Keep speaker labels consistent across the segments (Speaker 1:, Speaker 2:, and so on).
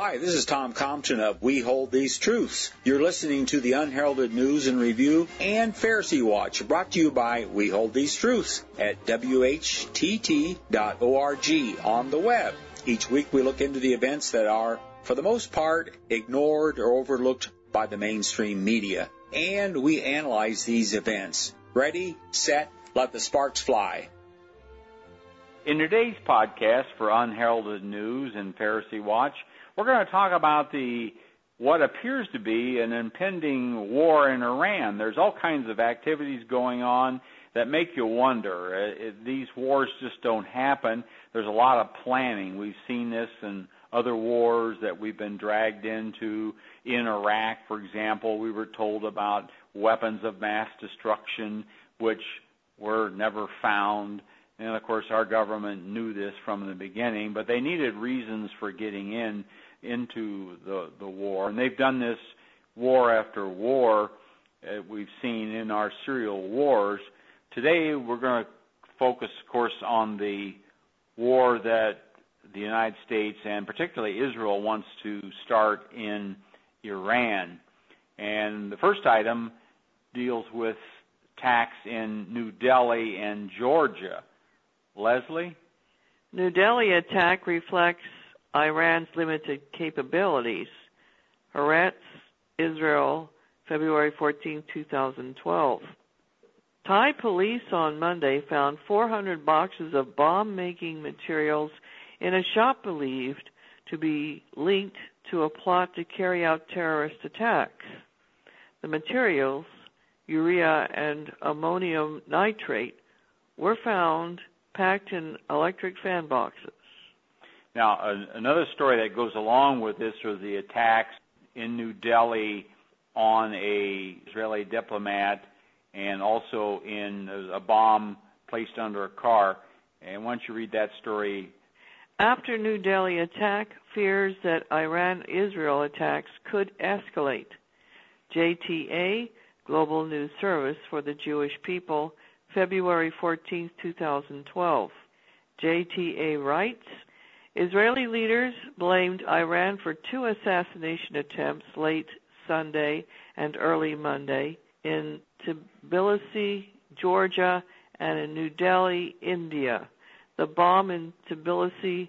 Speaker 1: Hi, this is Tom Compton of We Hold These Truths. You're listening to the Unheralded News and Review and Pharisee Watch, brought to you by We Hold These Truths at WHTT.org on the web. Each week we look into the events that are, for the most part, ignored or overlooked by the mainstream media. And we analyze these events. Ready, set, let the sparks fly.
Speaker 2: In today's podcast for Unheralded News and Pharisee Watch, we're going to talk about the what appears to be an impending war in Iran. There's all kinds of activities going on that make you wonder. Uh, these wars just don't happen. There's a lot of planning. We've seen this in other wars that we've been dragged into. In Iraq, for example, we were told about weapons of mass destruction, which were never found. And of course, our government knew this from the beginning, but they needed reasons for getting in into the the war, and they've done this war after war. Uh, we've seen in our serial wars. Today, we're going to focus, of course, on the war that the United States and particularly Israel wants to start in Iran. And the first item deals with attacks in New Delhi and Georgia. Leslie?
Speaker 3: New Delhi attack reflects Iran's limited capabilities. Haaretz, Israel, February 14, 2012. Thai police on Monday found 400 boxes of bomb making materials in a shop believed to be linked to a plot to carry out terrorist attacks. The materials, urea and ammonium nitrate, were found packed in electric fan boxes.
Speaker 2: Now, another story that goes along with this was the attacks in New Delhi on a Israeli diplomat, and also in a bomb placed under a car. And don't you read that story?
Speaker 3: After New Delhi attack, fears that Iran-Israel attacks could escalate. JTA, Global News Service for the Jewish People, February 14, 2012. JTA writes, Israeli leaders blamed Iran for two assassination attempts late Sunday and early Monday in Tbilisi, Georgia, and in New Delhi, India. The bomb in Tbilisi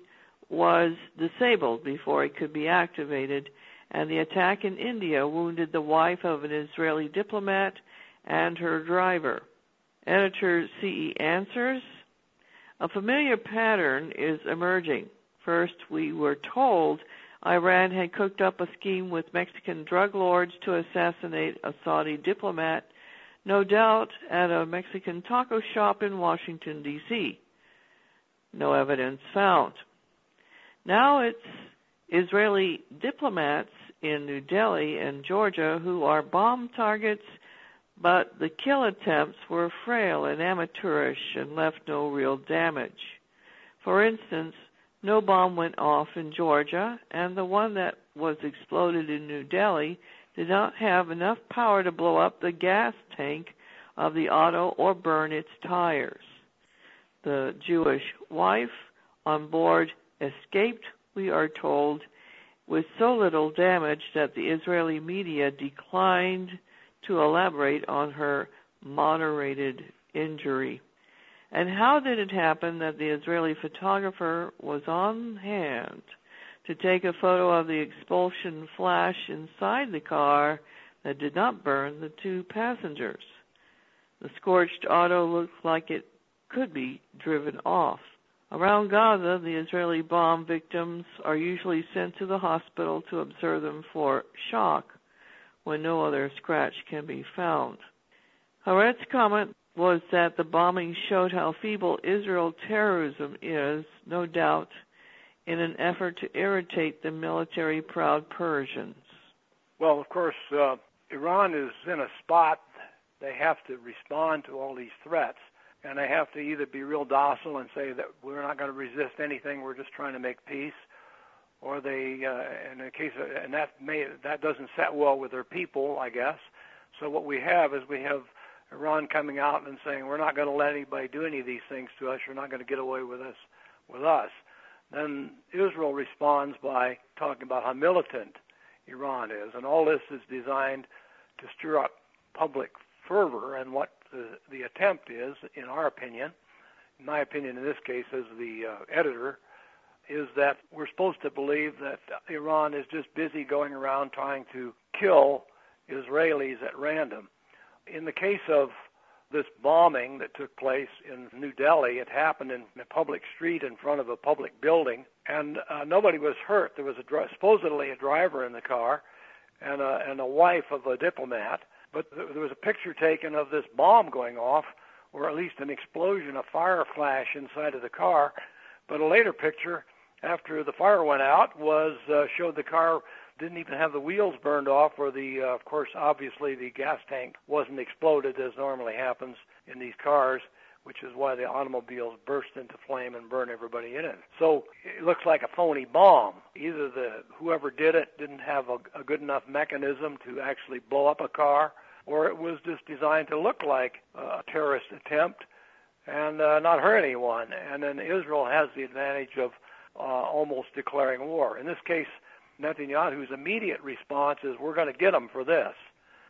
Speaker 3: was disabled before it could be activated, and the attack in India wounded the wife of an Israeli diplomat and her driver. Editor CE answers A familiar pattern is emerging. First, we were told Iran had cooked up a scheme with Mexican drug lords to assassinate a Saudi diplomat, no doubt at a Mexican taco shop in Washington, D.C. No evidence found. Now it's Israeli diplomats in New Delhi and Georgia who are bomb targets, but the kill attempts were frail and amateurish and left no real damage. For instance, no bomb went off in Georgia, and the one that was exploded in New Delhi did not have enough power to blow up the gas tank of the auto or burn its tires. The Jewish wife on board escaped, we are told, with so little damage that the Israeli media declined to elaborate on her moderated injury. And how did it happen that the Israeli photographer was on hand to take a photo of the expulsion flash inside the car that did not burn the two passengers? The scorched auto looked like it could be driven off. Around Gaza, the Israeli bomb victims are usually sent to the hospital to observe them for shock when no other scratch can be found. Haaretz comment was that the bombing showed how feeble Israel terrorism is, no doubt, in an effort to irritate the military proud Persians.
Speaker 4: Well, of course, uh, Iran is in a spot they have to respond to all these threats, and they have to either be real docile and say that we're not going to resist anything, we're just trying to make peace, or they, uh, in a case, of, and that may that doesn't set well with their people, I guess. So what we have is we have Iran coming out and saying we're not going to let anybody do any of these things to us. You're not going to get away with us with us. Then Israel responds by talking about how militant Iran is, and all this is designed to stir up public fervor. And what the, the attempt is, in our opinion, in my opinion, in this case, as the uh, editor, is that we're supposed to believe that Iran is just busy going around trying to kill Israelis at random. In the case of this bombing that took place in New Delhi, it happened in a public street in front of a public building, and uh, nobody was hurt. There was a supposedly a driver in the car, and a, and a wife of a diplomat. But there was a picture taken of this bomb going off, or at least an explosion, a fire flash inside of the car. But a later picture, after the fire went out, was uh, showed the car didn't even have the wheels burned off, or the, uh, of course, obviously the gas tank wasn't exploded as normally happens in these cars, which is why the automobiles burst into flame and burn everybody in it. So it looks like a phony bomb. Either the whoever did it didn't have a, a good enough mechanism to actually blow up a car, or it was just designed to look like a terrorist attempt and uh, not hurt anyone. And then Israel has the advantage of uh, almost declaring war. In this case, Netanyahu's immediate response is, "We're going to get them for this,"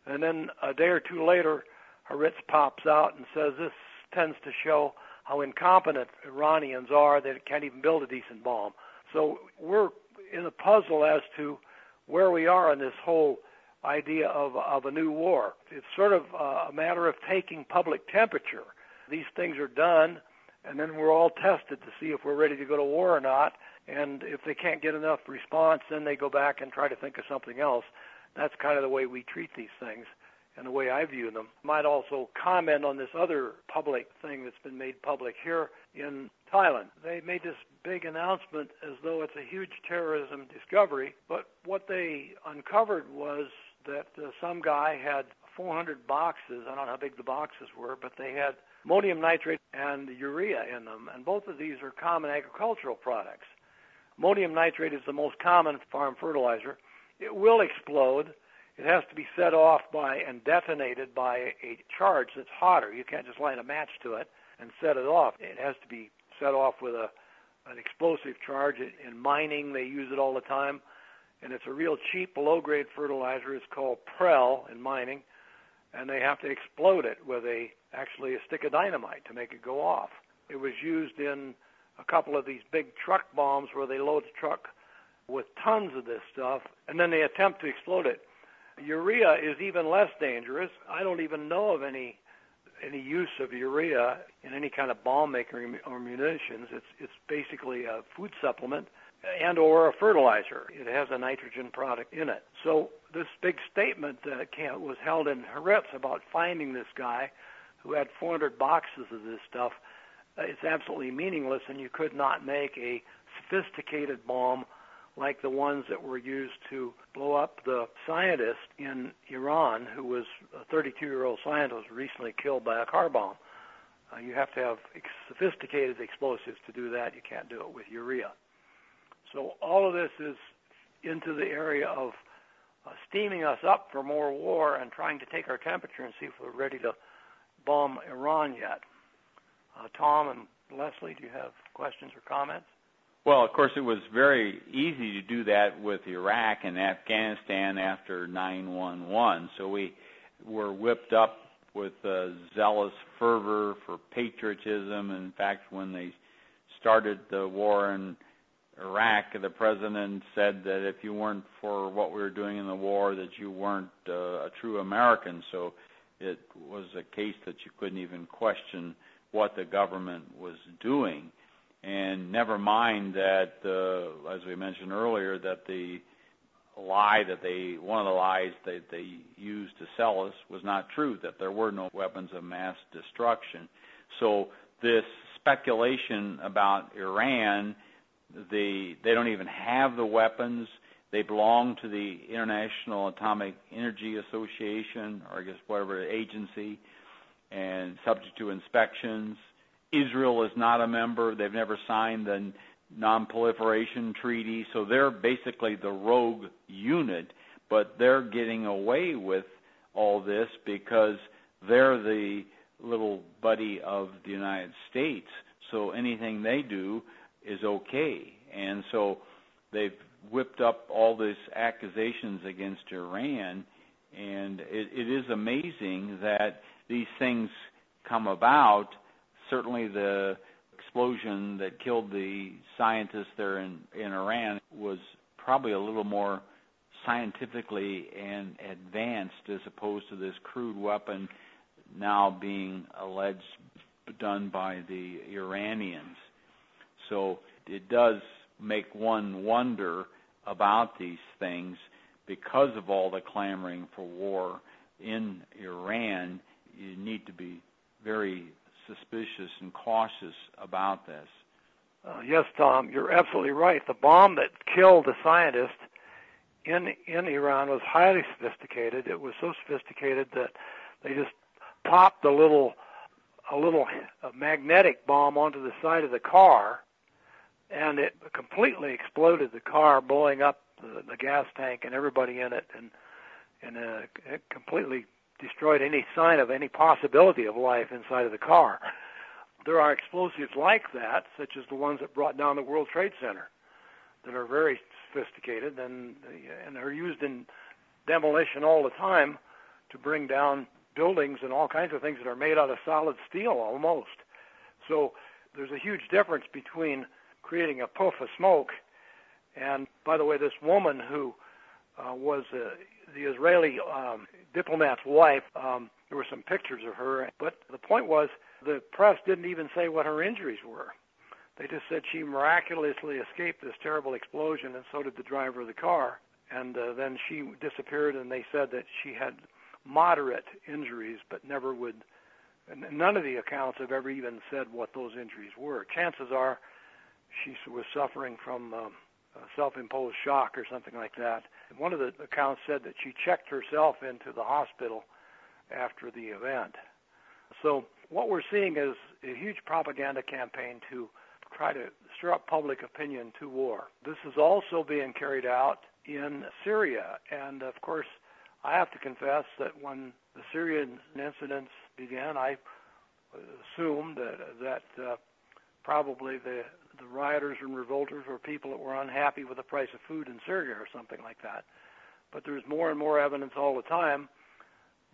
Speaker 4: and then a day or two later, Haaretz pops out and says this tends to show how incompetent Iranians are that can't even build a decent bomb. So we're in a puzzle as to where we are in this whole idea of of a new war. It's sort of a matter of taking public temperature. These things are done, and then we're all tested to see if we're ready to go to war or not. And if they can't get enough response, then they go back and try to think of something else. That's kind of the way we treat these things and the way I view them. Might also comment on this other public thing that's been made public here in Thailand. They made this big announcement as though it's a huge terrorism discovery, but what they uncovered was that uh, some guy had 400 boxes. I don't know how big the boxes were, but they had ammonium nitrate and urea in them, and both of these are common agricultural products. Ammonium nitrate is the most common farm fertilizer. It will explode. It has to be set off by and detonated by a charge that's hotter. You can't just light a match to it and set it off. It has to be set off with a an explosive charge. In mining, they use it all the time, and it's a real cheap, low-grade fertilizer. It's called prill in mining, and they have to explode it with a actually a stick of dynamite to make it go off. It was used in a couple of these big truck bombs where they load the truck with tons of this stuff and then they attempt to explode it. Urea is even less dangerous. I don't even know of any any use of urea in any kind of bomb making or munitions. It's it's basically a food supplement and or a fertilizer. It has a nitrogen product in it. So this big statement that was held in Haaretz about finding this guy who had 400 boxes of this stuff it's absolutely meaningless, and you could not make a sophisticated bomb like the ones that were used to blow up the scientist in Iran, who was a 32-year-old scientist recently killed by a car bomb. Uh, you have to have sophisticated explosives to do that. You can't do it with urea. So all of this is into the area of uh, steaming us up for more war and trying to take our temperature and see if we're ready to bomb Iran yet. Uh, Tom and Leslie, do you have questions or comments?
Speaker 2: Well, of course, it was very easy to do that with Iraq and Afghanistan after 9/11. So we were whipped up with uh, zealous fervor for patriotism. In fact, when they started the war in Iraq, the president said that if you weren't for what we were doing in the war, that you weren't uh, a true American. So it was a case that you couldn't even question what the government was doing. And never mind that, uh, as we mentioned earlier, that the lie that they, one of the lies that they used to sell us was not true, that there were no weapons of mass destruction. So this speculation about Iran, they, they don't even have the weapons. They belong to the International Atomic Energy Association, or I guess whatever agency and subject to inspections. Israel is not a member. They've never signed the non-proliferation treaty, so they're basically the rogue unit, but they're getting away with all this because they're the little buddy of the United States. So anything they do is okay. and so they've whipped up all these accusations against Iran, and it, it is amazing that these things come about. Certainly, the explosion that killed the scientists there in, in Iran was probably a little more scientifically and advanced as opposed to this crude weapon now being alleged done by the Iranians. So it does make one wonder about these things because of all the clamoring for war in Iran. You need to be very suspicious and cautious about this.
Speaker 4: Uh, yes, Tom, you're absolutely right. The bomb that killed the scientist in in Iran was highly sophisticated. It was so sophisticated that they just popped a little a little a magnetic bomb onto the side of the car, and it completely exploded the car, blowing up the, the gas tank and everybody in it, and and uh, it completely destroyed any sign of any possibility of life inside of the car. There are explosives like that, such as the ones that brought down the World Trade Center, that are very sophisticated and and are used in demolition all the time to bring down buildings and all kinds of things that are made out of solid steel almost. So there's a huge difference between creating a puff of smoke and by the way, this woman who uh, was uh, the Israeli um, diplomat's wife, um, there were some pictures of her, but the point was the press didn't even say what her injuries were. They just said she miraculously escaped this terrible explosion, and so did the driver of the car. And uh, then she disappeared, and they said that she had moderate injuries, but never would. None of the accounts have ever even said what those injuries were. Chances are she was suffering from um, self-imposed shock or something like that. One of the accounts said that she checked herself into the hospital after the event. So what we're seeing is a huge propaganda campaign to try to stir up public opinion to war. This is also being carried out in Syria, and of course, I have to confess that when the Syrian incidents began, I assumed that that uh, probably the the rioters and revolters were people that were unhappy with the price of food in Syria or something like that. But there's more and more evidence all the time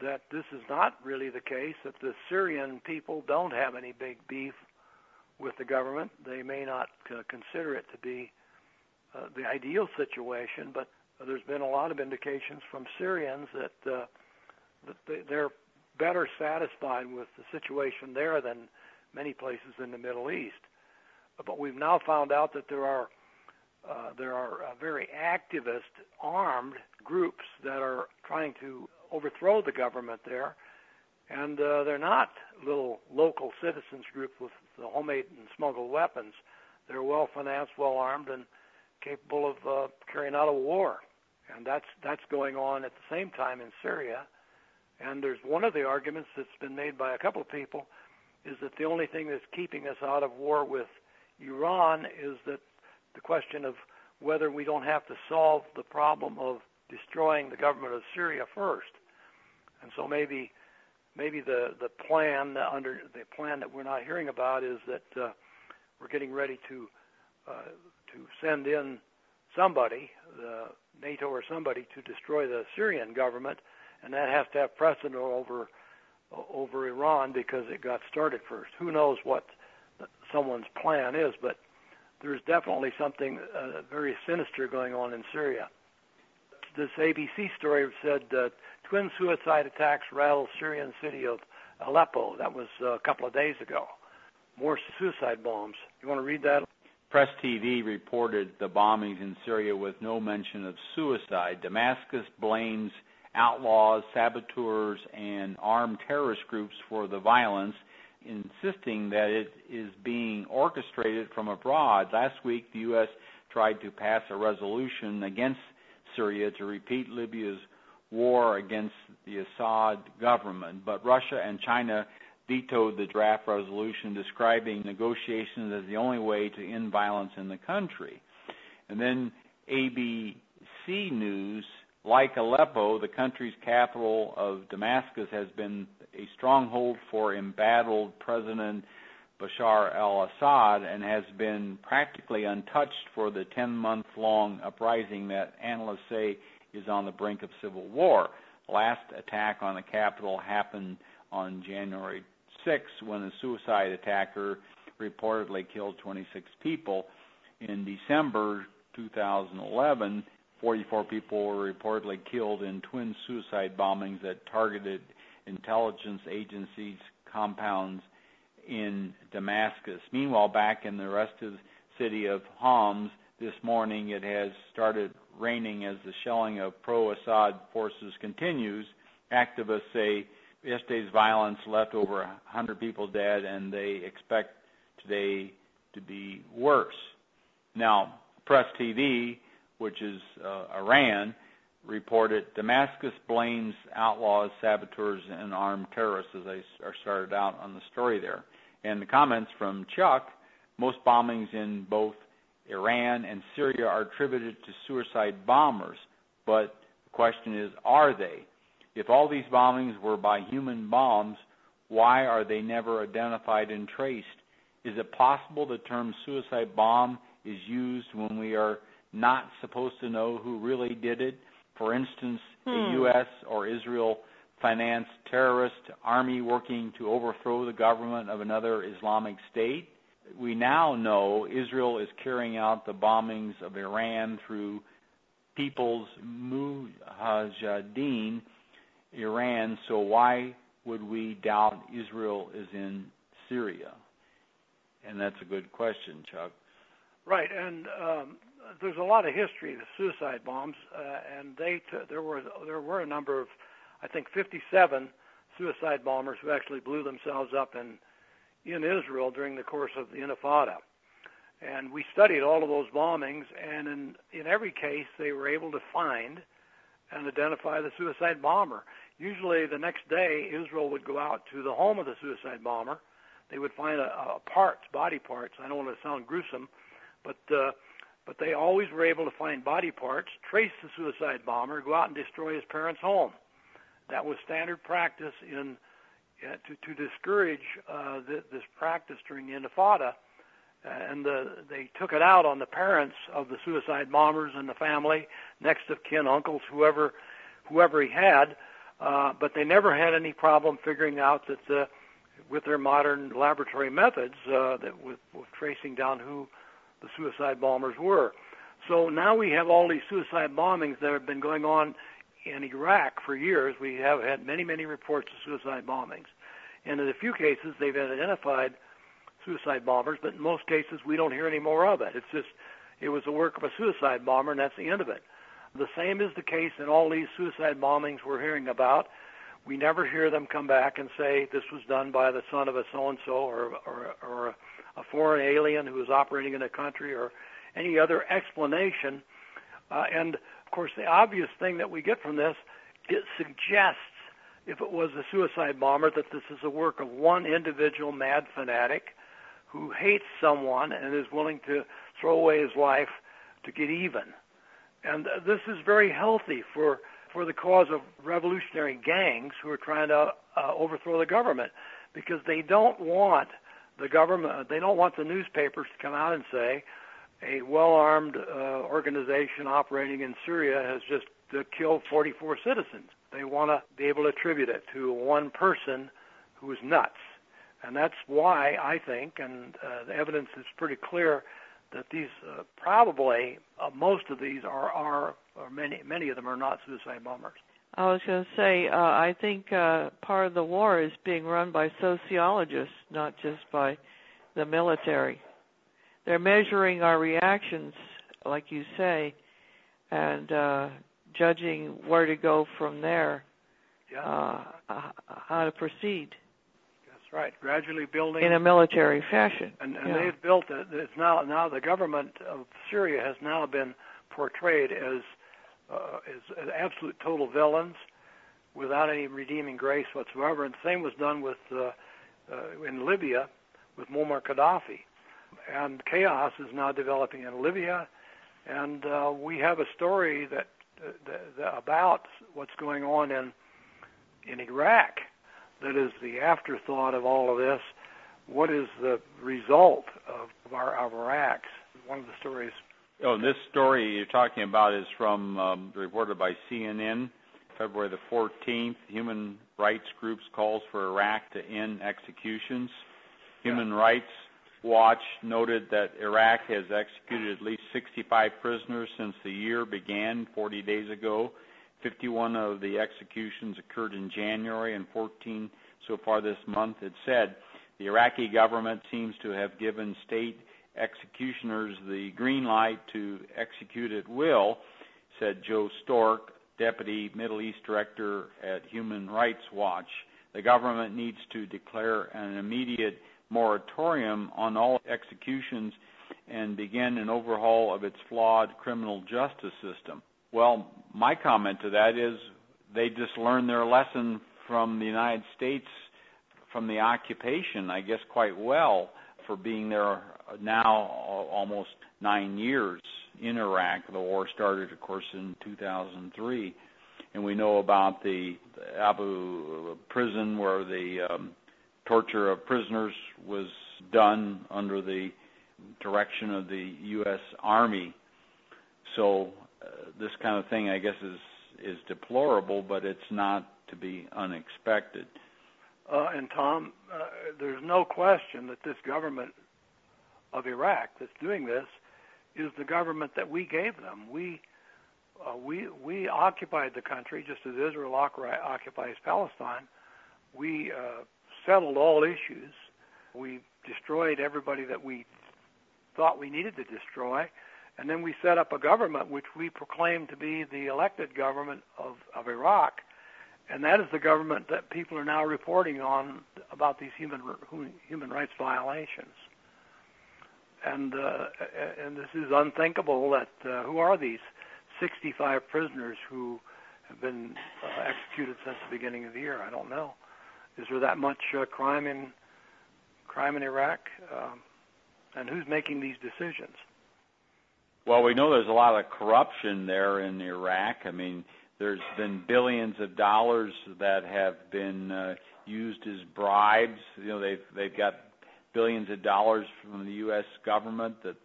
Speaker 4: that this is not really the case, that the Syrian people don't have any big beef with the government. They may not uh, consider it to be uh, the ideal situation, but there's been a lot of indications from Syrians that, uh, that they're better satisfied with the situation there than many places in the Middle East but we've now found out that there are uh, there are uh, very activist armed groups that are trying to overthrow the government there, and uh, they're not little local citizens groups with the homemade and smuggled weapons. They're well financed, well armed, and capable of uh, carrying out a war, and that's that's going on at the same time in Syria. And there's one of the arguments that's been made by a couple of people is that the only thing that's keeping us out of war with Iran is that the question of whether we don't have to solve the problem of destroying the government of Syria first. And so maybe maybe the the plan under the plan that we're not hearing about is that uh, we're getting ready to uh, to send in somebody, the NATO or somebody, to destroy the Syrian government, and that has to have precedent over over Iran because it got started first. Who knows what someone's plan is, but there's definitely something uh, very sinister going on in Syria. This ABC story said uh, twin suicide attacks rattle Syrian city of Aleppo. That was uh, a couple of days ago. More suicide bombs. You want to read that?
Speaker 2: Press TV reported the bombings in Syria with no mention of suicide. Damascus blames outlaws, saboteurs, and armed terrorist groups for the violence insisting that it is being orchestrated from abroad. Last week, the U.S. tried to pass a resolution against Syria to repeat Libya's war against the Assad government, but Russia and China vetoed the draft resolution describing negotiations as the only way to end violence in the country. And then ABC News, like Aleppo, the country's capital of Damascus has been a stronghold for embattled President Bashar al-Assad and has been practically untouched for the 10-month-long uprising that analysts say is on the brink of civil war. Last attack on the capital happened on January 6 when a suicide attacker reportedly killed 26 people. In December 2011, 44 people were reportedly killed in twin suicide bombings that targeted intelligence agencies' compounds in Damascus. Meanwhile, back in the rest of the city of Homs this morning, it has started raining as the shelling of pro Assad forces continues. Activists say yesterday's violence left over 100 people dead, and they expect today to be worse. Now, Press TV, which is uh, Iran, reported Damascus blames outlaws, saboteurs, and armed terrorists, as I started out on the story there. And the comments from Chuck most bombings in both Iran and Syria are attributed to suicide bombers, but the question is are they? If all these bombings were by human bombs, why are they never identified and traced? Is it possible the term suicide bomb is used when we are not supposed to know who really did it? For instance, hmm. a U.S. or Israel financed terrorist army working to overthrow the government of another Islamic state. We now know Israel is carrying out the bombings of Iran through People's Mujahideen, Iran. So why would we doubt Israel is in Syria? And that's a good question, Chuck.
Speaker 4: Right, and um, there's a lot of history of suicide bombs, uh, and they t- there were there were a number of, I think, 57 suicide bombers who actually blew themselves up in in Israel during the course of the Intifada. And we studied all of those bombings, and in in every case, they were able to find and identify the suicide bomber. Usually, the next day, Israel would go out to the home of the suicide bomber. They would find a, a parts, body parts. I don't want to sound gruesome, but uh, but they always were able to find body parts, trace the suicide bomber, go out and destroy his parents' home. That was standard practice in uh, to, to discourage uh, th- this practice during the Intifada, and the, they took it out on the parents of the suicide bombers and the family, next of kin, uncles, whoever, whoever he had. Uh, but they never had any problem figuring out that the, with their modern laboratory methods, uh, that with, with tracing down who the suicide bombers were. So now we have all these suicide bombings that have been going on in Iraq for years. We have had many, many reports of suicide bombings. And in a few cases, they've identified suicide bombers, but in most cases, we don't hear any more of it. It's just, it was the work of a suicide bomber, and that's the end of it. The same is the case in all these suicide bombings we're hearing about. We never hear them come back and say this was done by the son of a so and so or or, or a foreign alien who is operating in a country or any other explanation. Uh, and of course, the obvious thing that we get from this, it suggests, if it was a suicide bomber, that this is a work of one individual mad fanatic who hates someone and is willing to throw away his life to get even. And uh, this is very healthy for for the cause of revolutionary gangs who are trying to uh, overthrow the government because they don't want the government they don't want the newspapers to come out and say a well-armed uh, organization operating in Syria has just uh, killed 44 citizens. They want to be able to attribute it to one person who is nuts, and that's why I think, and uh, the evidence is pretty clear, that these uh, probably uh, most of these are are or many many of them are not suicide bombers.
Speaker 3: I was going to say, uh, I think uh, part of the war is being run by sociologists, not just by the military. They're measuring our reactions, like you say, and uh, judging where to go from there,
Speaker 4: yeah.
Speaker 3: uh, how to proceed.
Speaker 4: That's right. Gradually building
Speaker 3: in a military fashion.
Speaker 4: And, and
Speaker 3: yeah.
Speaker 4: they've built it. It's now now the government of Syria has now been portrayed as uh, as, absolute total villains without any redeeming grace whatsoever. And the same was done with uh, uh, in Libya with Muammar Gaddafi. And chaos is now developing in Libya, and uh, we have a story that, uh, that about what's going on in in Iraq that is the afterthought of all of this. what is the result of our of our acts? One of the stories.
Speaker 2: Oh, this story you're talking about is from um, reported by CNN, February the 14th. Human rights groups calls for Iraq to end executions. Human
Speaker 4: yeah.
Speaker 2: Rights Watch noted that Iraq has executed at least 65 prisoners since the year began 40 days ago. 51 of the executions occurred in January and 14 so far this month. It said the Iraqi government seems to have given state executioners the green light to execute at will, said Joe Stork, Deputy Middle East Director at Human Rights Watch. The government needs to declare an immediate moratorium on all executions and begin an overhaul of its flawed criminal justice system. Well, my comment to that is they just learned their lesson from the United States from the occupation, I guess, quite well for being there now almost nine years in Iraq. The war started, of course, in 2003, and we know about the Abu prison where the um, torture of prisoners was done under the direction of the U.S. Army. So uh, this kind of thing, I guess, is is deplorable, but it's not to be unexpected.
Speaker 4: Uh, and Tom, uh, there's no question that this government of Iraq that's doing this is the government that we gave them. We uh, we we occupied the country just as Israel occupies Palestine. We uh, settled all issues. We destroyed everybody that we thought we needed to destroy, and then we set up a government which we proclaimed to be the elected government of, of Iraq, and that is the government that people are now reporting on about these human human rights violations. And uh, and this is unthinkable. That uh, who are these 65 prisoners who have been uh, executed since the beginning of the year? I don't know. Is there that much uh, crime in crime in Iraq? Um, and who's making these decisions?
Speaker 2: Well, we know there's a lot of corruption there in Iraq. I mean, there's been billions of dollars that have been uh, used as bribes. You know, they've they've got billions of dollars from the U.S. government that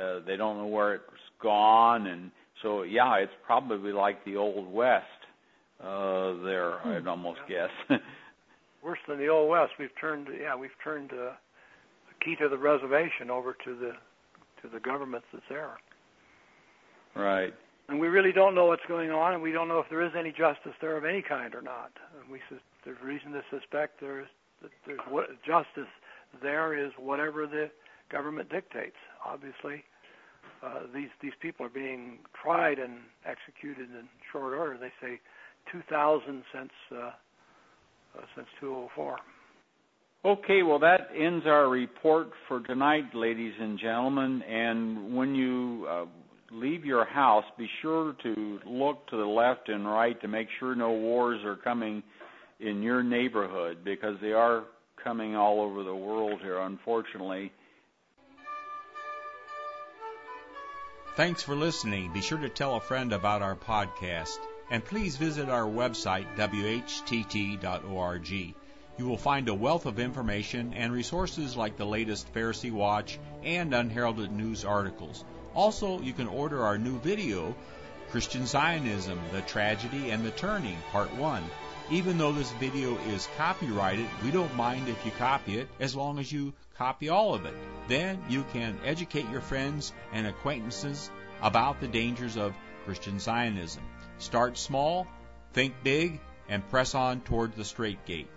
Speaker 2: uh, they don't know where it's gone, and so yeah, it's probably like the old west uh, there. I'd almost
Speaker 4: yeah.
Speaker 2: guess.
Speaker 4: worse than the old west. We've turned, yeah, we've turned uh, the key to the reservation over to the to the government that's there.
Speaker 2: Right.
Speaker 4: And we really don't know what's going on, and we don't know if there is any justice there of any kind or not. And we there's reason to suspect there's that there's what justice there is whatever the government dictates. Obviously, uh, these these people are being tried and executed in short order. They say 2,000 since uh, uh, since 2004.
Speaker 2: Okay, well, that ends our report for tonight, ladies and gentlemen. And when you uh, leave your house, be sure to look to the left and right to make sure no wars are coming in your neighborhood because they are coming all over the world here, unfortunately.
Speaker 5: Thanks for listening. Be sure to tell a friend about our podcast. And please visit our website, whtt.org. You will find a wealth of information and resources like the latest Pharisee Watch and Unheralded News articles. Also, you can order our new video, Christian Zionism, The Tragedy and the Turning, Part 1. Even though this video is copyrighted, we don't mind if you copy it as long as you copy all of it. Then you can educate your friends and acquaintances about the dangers of Christian Zionism. Start small, think big, and press on toward the straight gate.